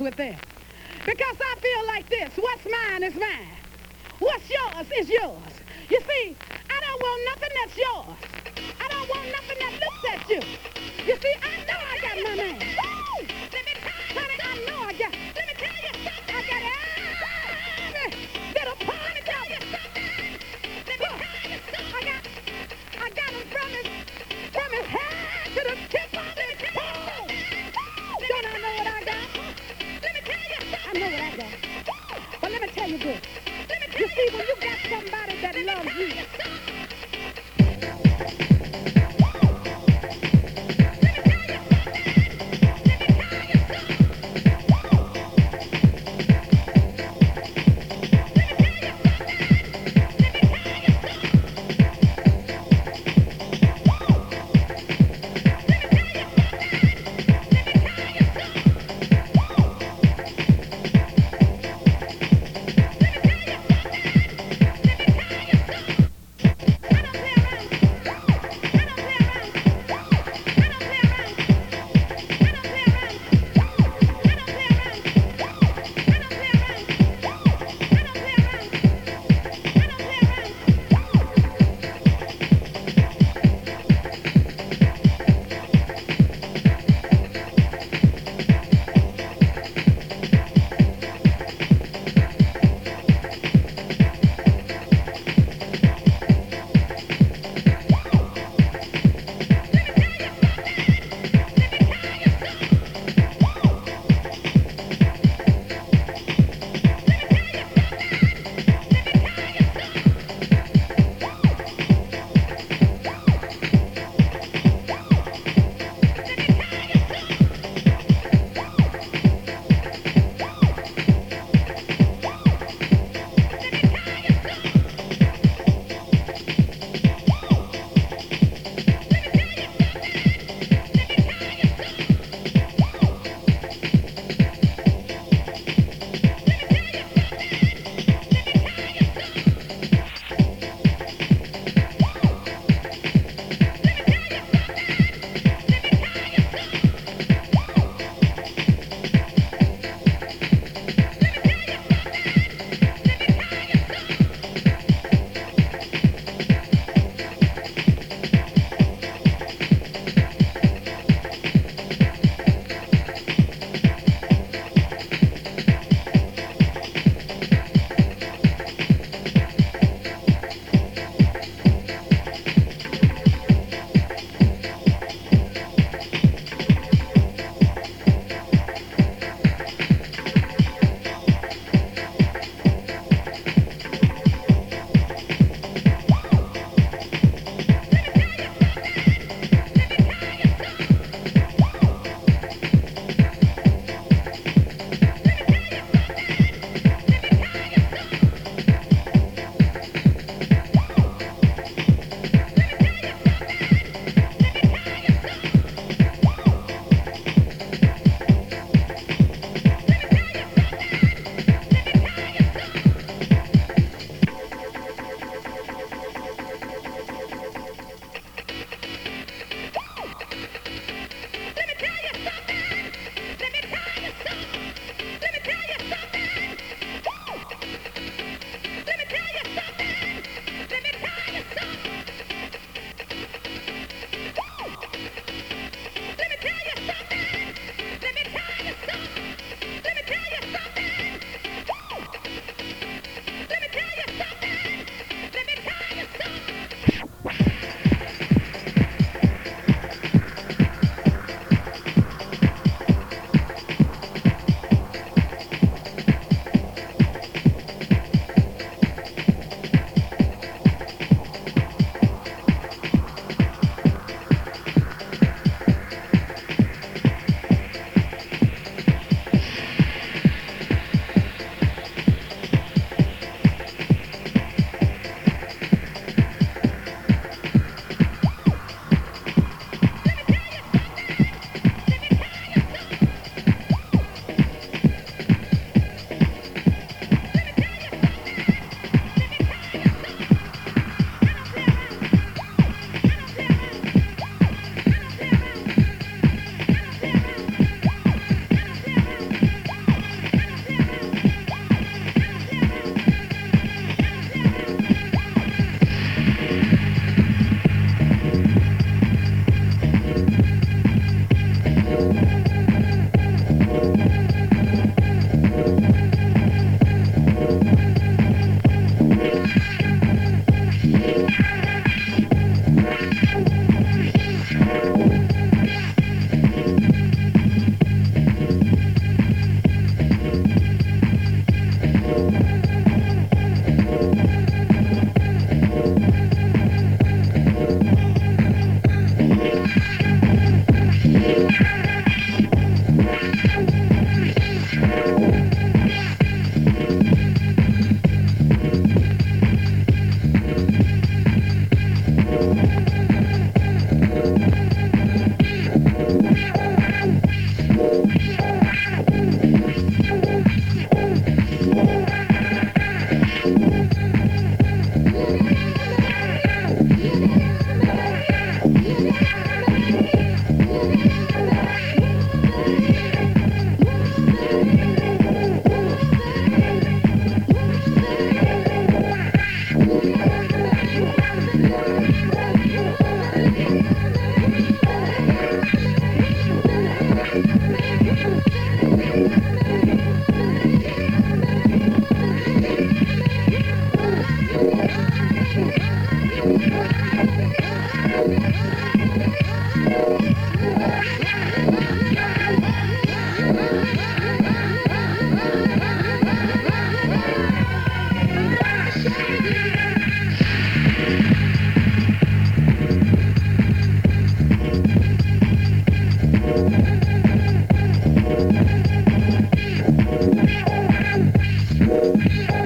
socialize with Yeah.